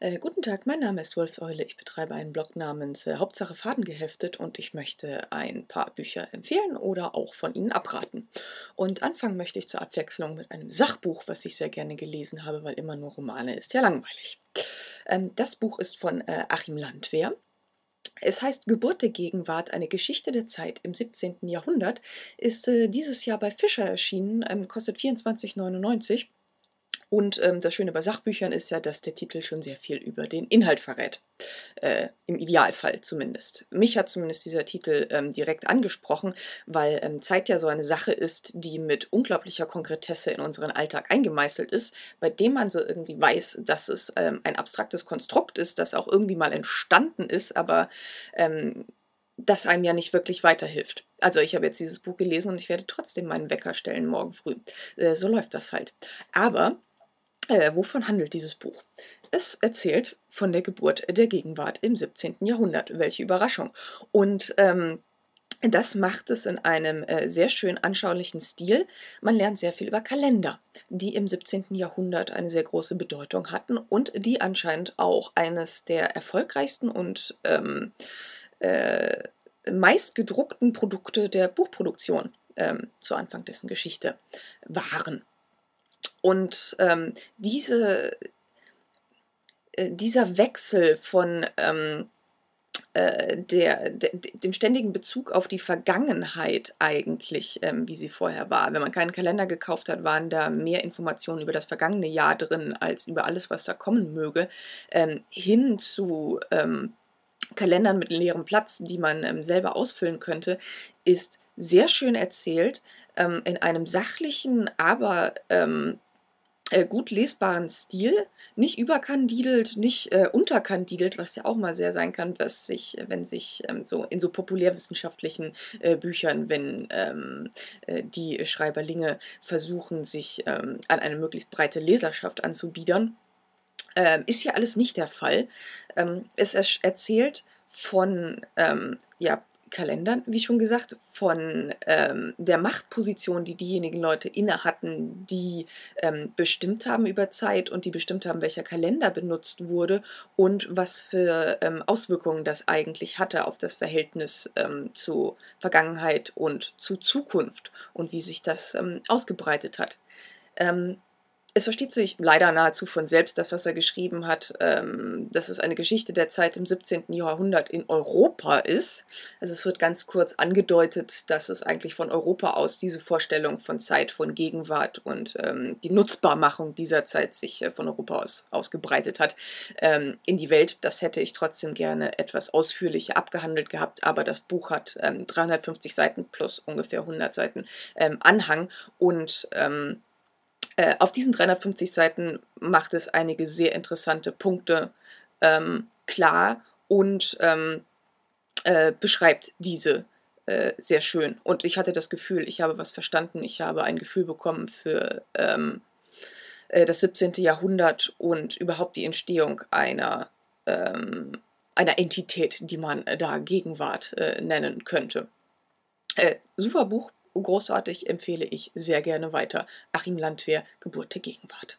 Äh, guten Tag, mein Name ist Wolfseule. Ich betreibe einen Blog namens äh, Hauptsache Faden geheftet und ich möchte ein paar Bücher empfehlen oder auch von ihnen abraten. Und anfangen möchte ich zur Abwechslung mit einem Sachbuch, was ich sehr gerne gelesen habe, weil immer nur Romane ist ja langweilig. Ähm, das Buch ist von äh, Achim Landwehr. Es heißt Geburt der Gegenwart, eine Geschichte der Zeit im 17. Jahrhundert, ist äh, dieses Jahr bei Fischer erschienen, ähm, kostet 24,99 und ähm, das Schöne bei Sachbüchern ist ja, dass der Titel schon sehr viel über den Inhalt verrät. Äh, Im Idealfall zumindest. Mich hat zumindest dieser Titel ähm, direkt angesprochen, weil ähm, Zeit ja so eine Sache ist, die mit unglaublicher Konkretesse in unseren Alltag eingemeißelt ist, bei dem man so irgendwie weiß, dass es ähm, ein abstraktes Konstrukt ist, das auch irgendwie mal entstanden ist, aber ähm, das einem ja nicht wirklich weiterhilft. Also ich habe jetzt dieses Buch gelesen und ich werde trotzdem meinen Wecker stellen morgen früh. Äh, so läuft das halt. Aber äh, wovon handelt dieses Buch? Es erzählt von der Geburt der Gegenwart im 17. Jahrhundert. Welche Überraschung. Und ähm, das macht es in einem äh, sehr schön anschaulichen Stil. Man lernt sehr viel über Kalender, die im 17. Jahrhundert eine sehr große Bedeutung hatten und die anscheinend auch eines der erfolgreichsten und ähm, äh, meistgedruckten Produkte der Buchproduktion ähm, zu Anfang dessen Geschichte waren. Und ähm, diese, äh, dieser Wechsel von ähm, äh, der, der, dem ständigen Bezug auf die Vergangenheit eigentlich, ähm, wie sie vorher war. Wenn man keinen Kalender gekauft hat, waren da mehr Informationen über das vergangene Jahr drin als über alles, was da kommen möge, ähm, hin zu ähm, Kalendern mit leerem Platz, die man ähm, selber ausfüllen könnte, ist sehr schön erzählt, in einem sachlichen, aber ähm, äh, gut lesbaren Stil, nicht überkandidelt, nicht äh, unterkandidelt, was ja auch mal sehr sein kann, was sich, wenn sich ähm, so in so populärwissenschaftlichen äh, Büchern, wenn ähm, äh, die Schreiberlinge versuchen, sich ähm, an eine möglichst breite Leserschaft anzubiedern. Ähm, ist hier alles nicht der Fall. Ähm, es erzählt von ähm, ja, Kalendern, wie schon gesagt, von ähm, der Machtposition, die diejenigen Leute inne hatten, die ähm, bestimmt haben über Zeit und die bestimmt haben, welcher Kalender benutzt wurde und was für ähm, Auswirkungen das eigentlich hatte auf das Verhältnis ähm, zu Vergangenheit und zu Zukunft und wie sich das ähm, ausgebreitet hat. Es versteht sich leider nahezu von selbst, das, was er geschrieben hat, ähm, dass es eine Geschichte der Zeit im 17. Jahrhundert in Europa ist. Also es wird ganz kurz angedeutet, dass es eigentlich von Europa aus diese Vorstellung von Zeit, von Gegenwart und ähm, die Nutzbarmachung dieser Zeit sich äh, von Europa aus ausgebreitet hat ähm, in die Welt. Das hätte ich trotzdem gerne etwas ausführlicher abgehandelt gehabt, aber das Buch hat 350 ähm, Seiten plus ungefähr 100 Seiten ähm, Anhang und ähm, äh, auf diesen 350 Seiten macht es einige sehr interessante Punkte ähm, klar und ähm, äh, beschreibt diese äh, sehr schön. Und ich hatte das Gefühl, ich habe was verstanden, ich habe ein Gefühl bekommen für ähm, äh, das 17. Jahrhundert und überhaupt die Entstehung einer, ähm, einer Entität, die man da Gegenwart äh, nennen könnte. Super Buch, großartig, empfehle ich sehr gerne weiter. Achim Landwehr, Geburt der Gegenwart.